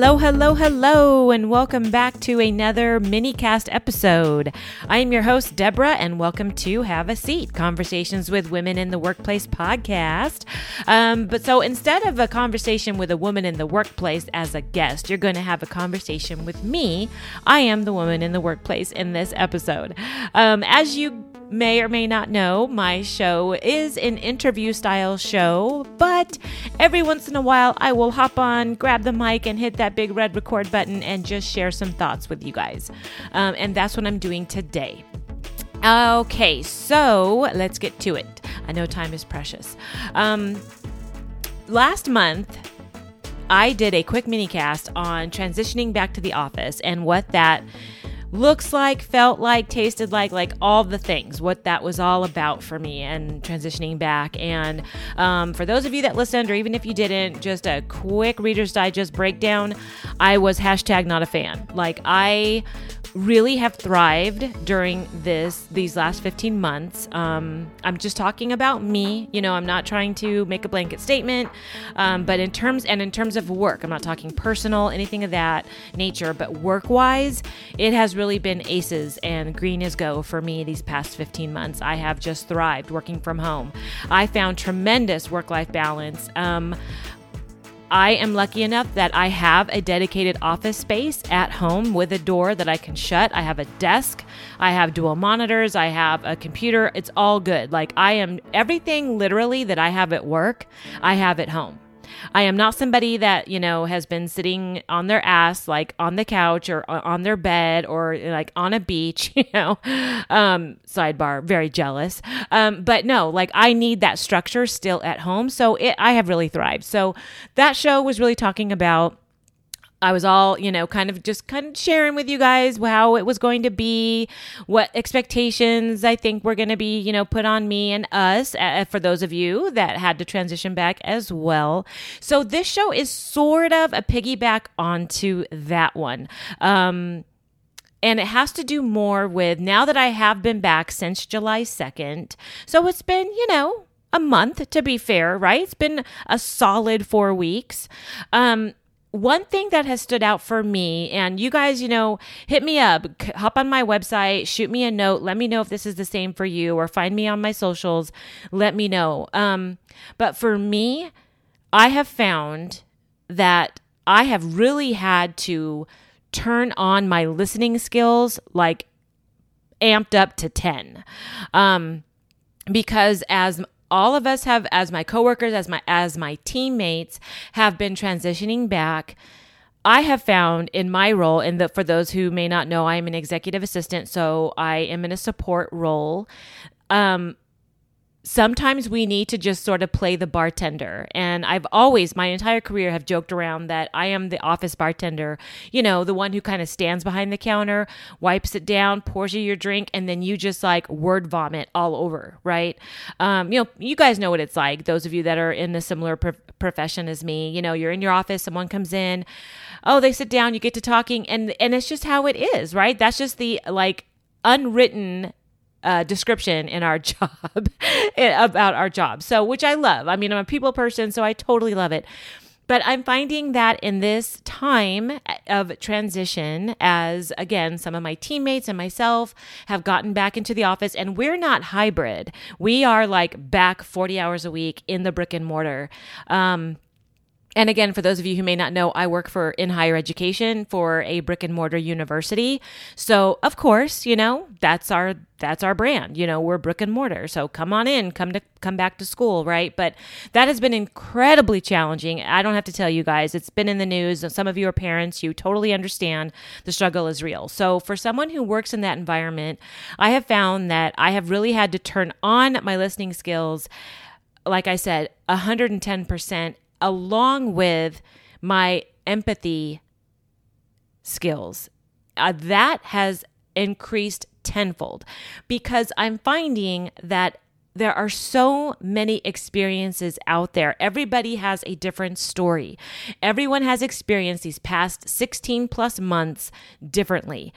Hello, hello, hello, and welcome back to another mini cast episode. I am your host, Deborah, and welcome to Have a Seat Conversations with Women in the Workplace podcast. Um, but so instead of a conversation with a woman in the workplace as a guest, you're going to have a conversation with me. I am the woman in the workplace in this episode. Um, as you may or may not know, my show is an interview style show, but every once in a while I will hop on, grab the mic, and hit that big red record button and just share some thoughts with you guys. Um, and that's what I'm doing today. Okay, so let's get to it. I know time is precious. Um, last month, I did a quick mini cast on transitioning back to the office and what that looks like, felt like, tasted like, like all the things, what that was all about for me and transitioning back. And um, for those of you that listened, or even if you didn't, just a quick Reader's Digest breakdown, I was hashtag not a fan. Like, I really have thrived during this these last 15 months. Um, i'm just talking about me you know i'm not trying to make a blanket statement um, but in terms and in terms of work i'm not talking personal anything of that nature but work wise it has really been aces and green is go for me these past 15 months. I have just thrived working from home. I found tremendous work life balance. Um, I am lucky enough that I have a dedicated office space at home with a door that I can shut. I have a desk, I have dual monitors, I have a computer. It's all good. Like I am everything literally that I have at work, I have at home. I am not somebody that, you know, has been sitting on their ass, like on the couch or on their bed or like on a beach, you know. Um, sidebar, very jealous. Um, but no, like I need that structure still at home. So it, I have really thrived. So that show was really talking about I was all, you know, kind of just kind of sharing with you guys how it was going to be, what expectations I think were going to be, you know, put on me and us uh, for those of you that had to transition back as well. So this show is sort of a piggyback onto that one. Um, and it has to do more with now that I have been back since July 2nd. So it's been, you know, a month to be fair, right? It's been a solid four weeks. Um, one thing that has stood out for me, and you guys, you know, hit me up, hop on my website, shoot me a note, let me know if this is the same for you, or find me on my socials, let me know. Um, but for me, I have found that I have really had to turn on my listening skills like amped up to 10. Um, because as all of us have as my coworkers as my as my teammates have been transitioning back I have found in my role, and for those who may not know, I am an executive assistant, so I am in a support role. Um, sometimes we need to just sort of play the bartender. And I've always, my entire career, have joked around that I am the office bartender, you know, the one who kind of stands behind the counter, wipes it down, pours you your drink, and then you just like word vomit all over, right? Um, you know, you guys know what it's like. Those of you that are in a similar pro- profession as me, you know, you're in your office, someone comes in, oh, they sit down, you get to talking, and and it's just how it is, right? That's just the like unwritten uh, description in our job about our job. So, which I love. I mean, I'm a people person, so I totally love it. But I'm finding that in this time of transition, as again, some of my teammates and myself have gotten back into the office, and we're not hybrid. We are like back 40 hours a week in the brick and mortar. Um, and again, for those of you who may not know, I work for in higher education for a brick and mortar university. So of course, you know, that's our that's our brand. You know, we're brick and mortar. So come on in, come to come back to school, right? But that has been incredibly challenging. I don't have to tell you guys, it's been in the news. Some of you are parents, you totally understand the struggle is real. So for someone who works in that environment, I have found that I have really had to turn on my listening skills like I said, 110% along with my empathy skills. Uh, that has increased tenfold because I'm finding that there are so many experiences out there. Everybody has a different story. Everyone has experienced these past 16 plus months differently.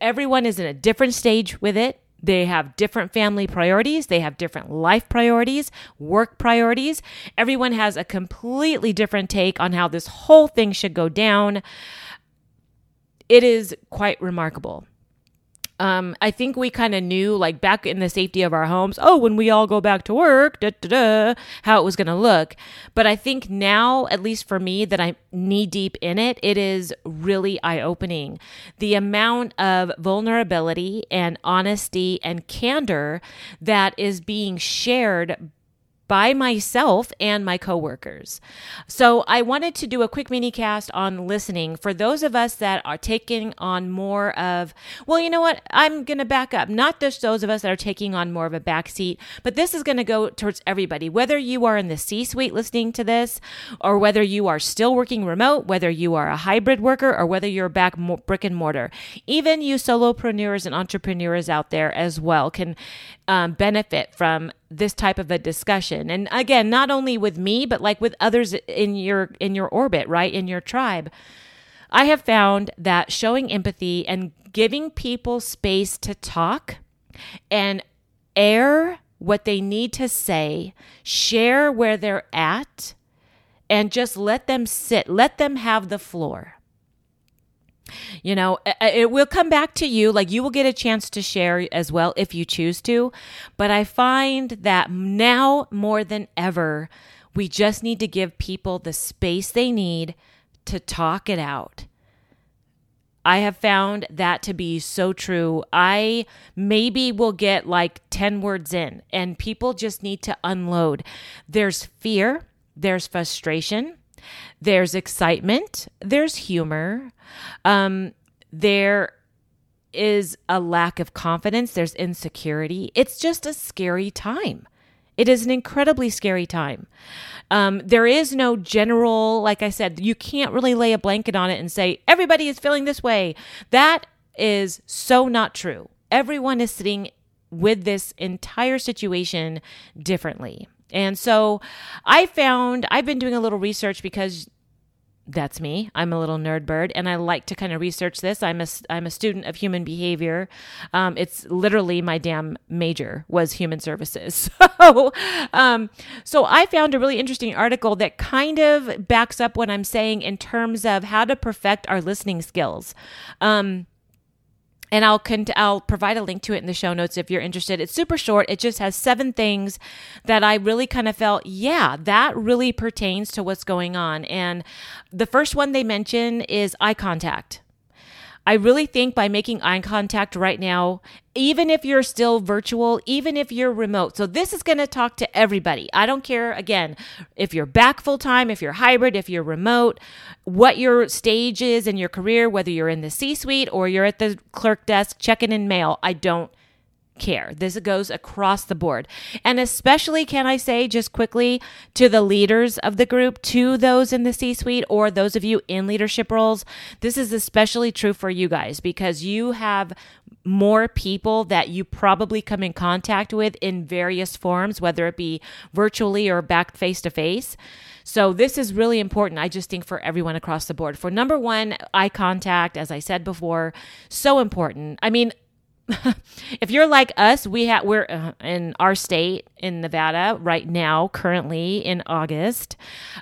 Everyone is in a different stage with it They have different family priorities. They have different life priorities, work priorities. Everyone has a completely different take on how this whole thing should go down. It is quite remarkable. Um, I think we kind of knew, like back in the safety of our homes, oh, when we all go back to work, da, da, da, how it was going to look. But I think now, at least for me, that I'm knee deep in it, it is really eye opening. The amount of vulnerability and honesty and candor that is being shared by myself and my coworkers. So I wanted to do a quick mini cast on listening for those of us that are taking on more of, well, you know what? I'm going to back up. Not just those of us that are taking on more of a back seat, but this is going to go towards everybody. Whether you are in the C suite listening to this, or whether you are still working remote, whether you are a hybrid worker, or whether you're back brick and mortar, even you solopreneurs and entrepreneurs out there as well can um, benefit from this type of a discussion. And again not only with me but like with others in your in your orbit right in your tribe i have found that showing empathy and giving people space to talk and air what they need to say share where they're at and just let them sit let them have the floor you know, it will come back to you. Like you will get a chance to share as well if you choose to. But I find that now more than ever, we just need to give people the space they need to talk it out. I have found that to be so true. I maybe will get like 10 words in, and people just need to unload. There's fear, there's frustration, there's excitement, there's humor, um, there is a lack of confidence, there's insecurity. It's just a scary time. It is an incredibly scary time. Um, there is no general, like I said, you can't really lay a blanket on it and say, everybody is feeling this way. That is so not true. Everyone is sitting with this entire situation differently. And so I found I've been doing a little research because that's me. I'm a little nerd bird, and I like to kind of research this. I'm a I'm a student of human behavior. Um, it's literally my damn major was human services. So, um, so I found a really interesting article that kind of backs up what I'm saying in terms of how to perfect our listening skills. Um, and I'll con- I'll provide a link to it in the show notes if you're interested. It's super short. It just has seven things that I really kind of felt, yeah, that really pertains to what's going on. And the first one they mention is eye contact. I really think by making eye contact right now, even if you're still virtual, even if you're remote. So this is going to talk to everybody. I don't care again if you're back full time, if you're hybrid, if you're remote, what your stage is in your career, whether you're in the C-suite or you're at the clerk desk checking in mail. I don't care. This goes across the board. And especially, can I say just quickly to the leaders of the group, to those in the C suite, or those of you in leadership roles, this is especially true for you guys because you have more people that you probably come in contact with in various forms, whether it be virtually or back face to face. So, this is really important, I just think, for everyone across the board. For number one, eye contact, as I said before, so important. I mean, if you're like us, we have we're uh, in our state in Nevada right now, currently in August.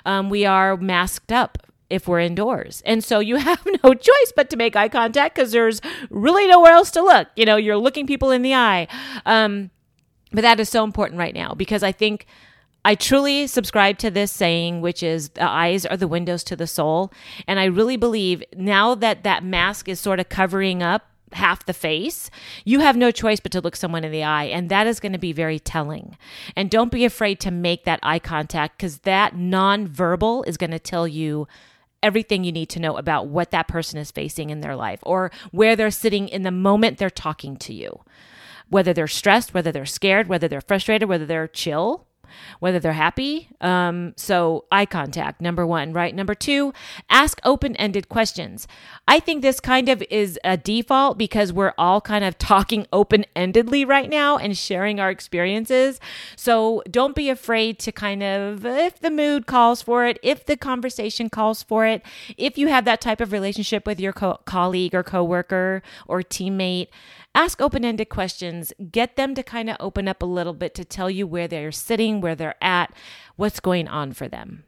Um, we are masked up if we're indoors, and so you have no choice but to make eye contact because there's really nowhere else to look. You know, you're looking people in the eye. Um, but that is so important right now because I think. I truly subscribe to this saying, which is the eyes are the windows to the soul. And I really believe now that that mask is sort of covering up half the face, you have no choice but to look someone in the eye. And that is going to be very telling. And don't be afraid to make that eye contact because that nonverbal is going to tell you everything you need to know about what that person is facing in their life or where they're sitting in the moment they're talking to you. Whether they're stressed, whether they're scared, whether they're frustrated, whether they're chill. Whether they're happy. Um, so, eye contact, number one, right? Number two, ask open ended questions. I think this kind of is a default because we're all kind of talking open endedly right now and sharing our experiences. So, don't be afraid to kind of, if the mood calls for it, if the conversation calls for it, if you have that type of relationship with your co- colleague or coworker or teammate, ask open ended questions. Get them to kind of open up a little bit to tell you where they're sitting, where they're at, what's going on for them.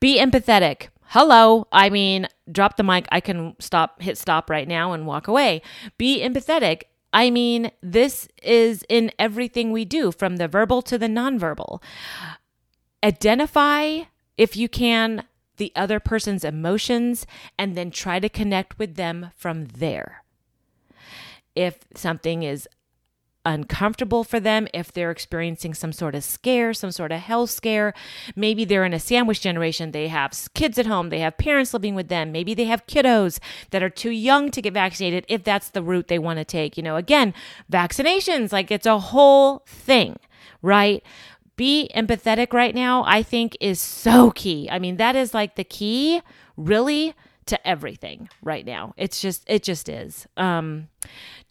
Be empathetic. Hello. I mean, drop the mic. I can stop, hit stop right now and walk away. Be empathetic. I mean, this is in everything we do, from the verbal to the nonverbal. Identify, if you can, the other person's emotions and then try to connect with them from there. If something is uncomfortable for them, if they're experiencing some sort of scare, some sort of health scare. Maybe they're in a sandwich generation. They have kids at home, they have parents living with them. Maybe they have kiddos that are too young to get vaccinated if that's the route they want to take. You know, again, vaccinations, like it's a whole thing, right? Be empathetic right now, I think is so key. I mean, that is like the key, really to everything right now. It's just it just is. Um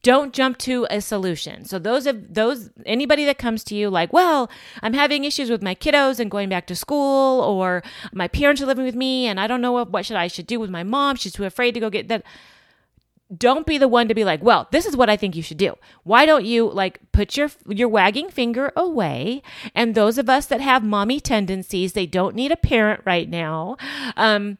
don't jump to a solution. So those of those anybody that comes to you like, "Well, I'm having issues with my kiddos and going back to school or my parents are living with me and I don't know what, what should I should do with my mom. She's too afraid to go get that." Don't be the one to be like, "Well, this is what I think you should do." Why don't you like put your your wagging finger away? And those of us that have mommy tendencies, they don't need a parent right now. Um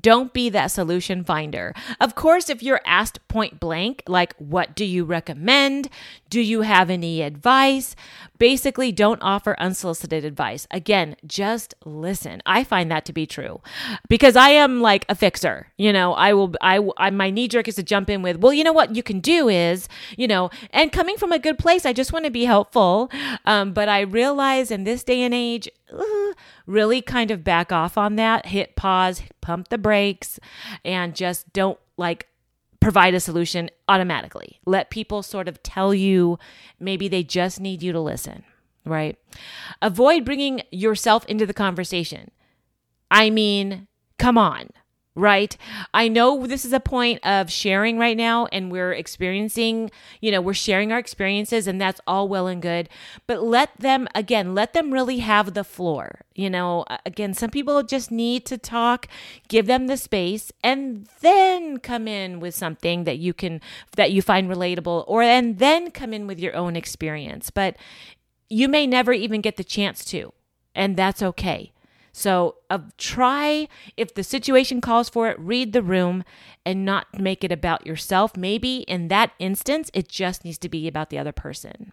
don't be that solution finder. Of course, if you're asked point blank, like, what do you recommend? Do you have any advice? Basically, don't offer unsolicited advice. Again, just listen. I find that to be true because I am like a fixer. You know, I will, I, I my knee jerk is to jump in with, well, you know what you can do is, you know, and coming from a good place, I just want to be helpful. Um, but I realize in this day and age, really kind of back off on that, hit pause, pump the brakes, and just don't like provide a solution automatically. Let people sort of tell you maybe they just need you to listen, right? Avoid bringing yourself into the conversation. I mean, come on right? I know this is a point of sharing right now and we're experiencing, you know, we're sharing our experiences and that's all well and good, but let them again, let them really have the floor. You know, again, some people just need to talk, give them the space and then come in with something that you can that you find relatable or and then come in with your own experience. But you may never even get the chance to, and that's okay. So, uh, try if the situation calls for it, read the room and not make it about yourself. Maybe in that instance, it just needs to be about the other person.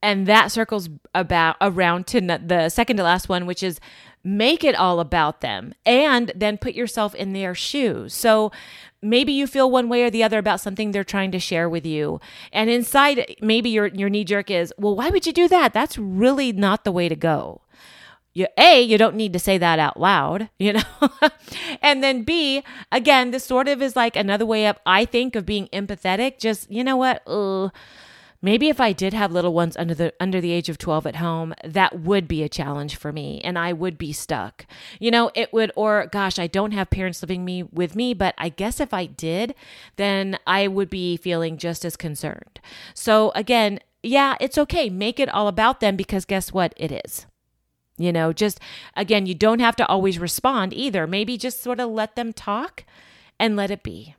And that circles about around to the second to last one, which is make it all about them and then put yourself in their shoes. So maybe you feel one way or the other about something they're trying to share with you. And inside maybe your your knee jerk is, "Well, why would you do that? That's really not the way to go." You a you don't need to say that out loud you know? And then b again this sort of is like another way of i think of being empathetic. Just you know what? Uh, maybe if i did have little ones under the under the age of 12 at home that would be a challenge for me and i would be stuck. You know it would or gosh i don't have parents living me with me but i guess if i did then i would be feeling just as concerned. So again yeah it's okay. Make it all about them because guess what? It is you know, just again, you don't have to always respond either. Maybe just sort of let them talk and let it be.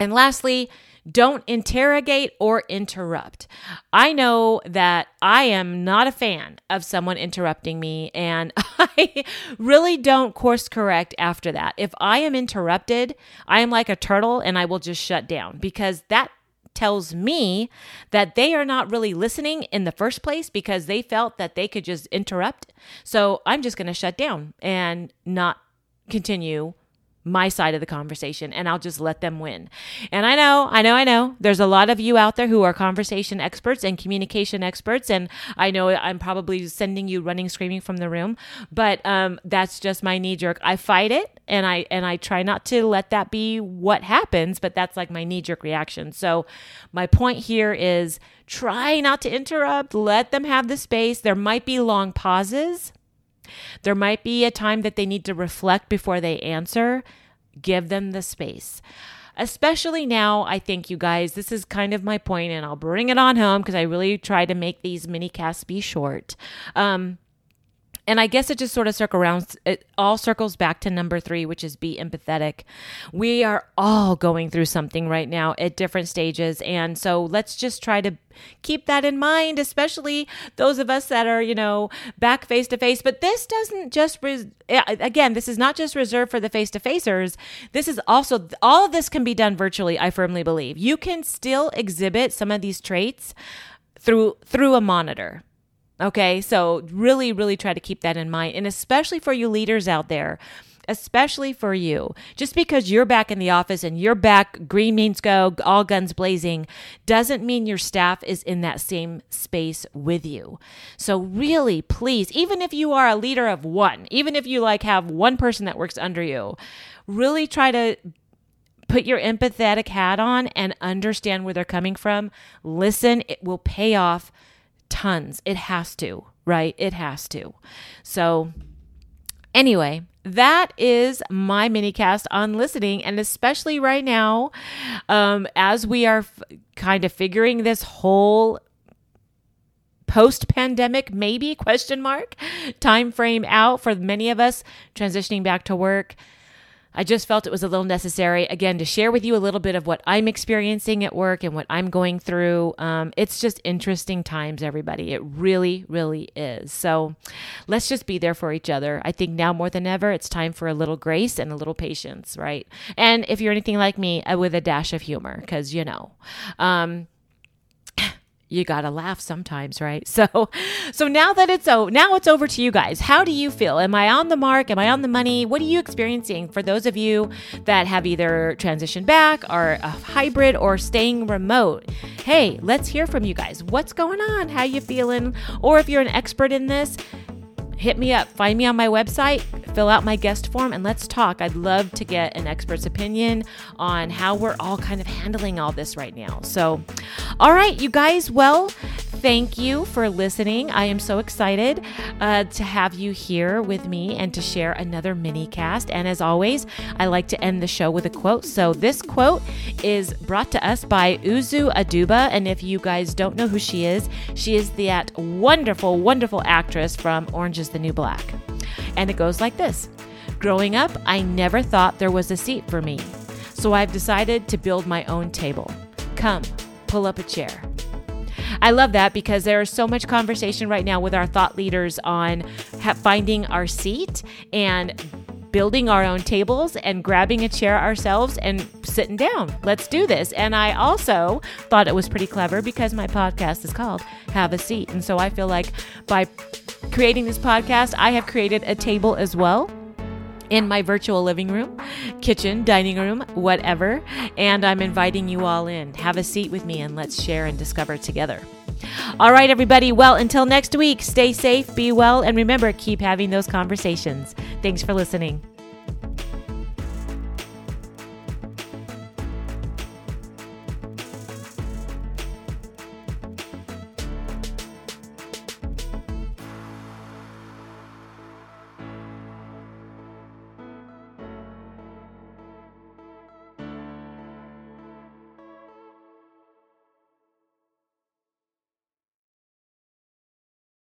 And lastly, don't interrogate or interrupt. I know that I am not a fan of someone interrupting me, and I really don't course correct after that. If I am interrupted, I am like a turtle and I will just shut down because that tells me that they are not really listening in the first place because they felt that they could just interrupt. So I'm just going to shut down and not continue my side of the conversation and I'll just let them win. And I know, I know, I know there's a lot of you out there who are conversation experts and communication experts. And I know I'm probably sending you running screaming from the room, but um, that's just my knee jerk. I fight it and I, and I try not to let that be what happens, but that's like my knee jerk reaction. So my point here is try not to interrupt, let them have the space. There might be long pauses there might be a time that they need to reflect before they answer. Give them the space. Especially now, I think you guys, this is kind of my point, and I'll bring it on home because I really try to make these mini casts be short. Um, and I guess it just sort of circle around, it all circles back to number three, which is be empathetic. We are all going through something right now at different stages. And so let's just try to keep that in mind, especially those of us that are, you know, back face to face. But this doesn't just, res- again, this is not just reserved for the face to facers. This is also, all of this can be done virtually, I firmly believe. You can still exhibit some of these traits through through a monitor Okay, so really, really try to keep that in mind. And especially for you leaders out there, especially for you, just because you're back in the office and you're back, green means go, all guns blazing, doesn't mean your staff is in that same space with you. So, really, please, even if you are a leader of one, even if you like have one person that works under you, really try to put your empathetic hat on and understand where they're coming from. Listen, it will pay off tons. It has to, right? It has to. So, anyway, that is my mini cast on listening and especially right now um, as we are f- kind of figuring this whole post pandemic maybe question mark time frame out for many of us transitioning back to work I just felt it was a little necessary, again, to share with you a little bit of what I'm experiencing at work and what I'm going through. Um, it's just interesting times, everybody. It really, really is. So let's just be there for each other. I think now more than ever, it's time for a little grace and a little patience, right? And if you're anything like me, uh, with a dash of humor, because you know. Um, you got to laugh sometimes, right? So so now that it's oh, now it's over to you guys. How do you feel? Am I on the mark? Am I on the money? What are you experiencing for those of you that have either transitioned back or a hybrid or staying remote? Hey, let's hear from you guys. What's going on? How you feeling? Or if you're an expert in this, hit me up. Find me on my website, fill out my guest form, and let's talk. I'd love to get an expert's opinion on how we're all kind of handling all this right now. So, all right, you guys, well, thank you for listening. I am so excited uh, to have you here with me and to share another mini cast. And as always, I like to end the show with a quote. So this quote is brought to us by Uzo Aduba. And if you guys don't know who she is, she is that wonderful, wonderful actress from Orange is the New Black. And it goes like this Growing up, I never thought there was a seat for me. So I've decided to build my own table. Come, pull up a chair. I love that because there is so much conversation right now with our thought leaders on ha- finding our seat and building our own tables and grabbing a chair ourselves and sitting down. Let's do this. And I also thought it was pretty clever because my podcast is called Have a Seat. And so I feel like by creating this podcast, I have created a table as well in my virtual living room, kitchen, dining room, whatever. And I'm inviting you all in. Have a seat with me and let's share and discover together. All right, everybody. Well, until next week, stay safe, be well, and remember, keep having those conversations. Thanks for listening.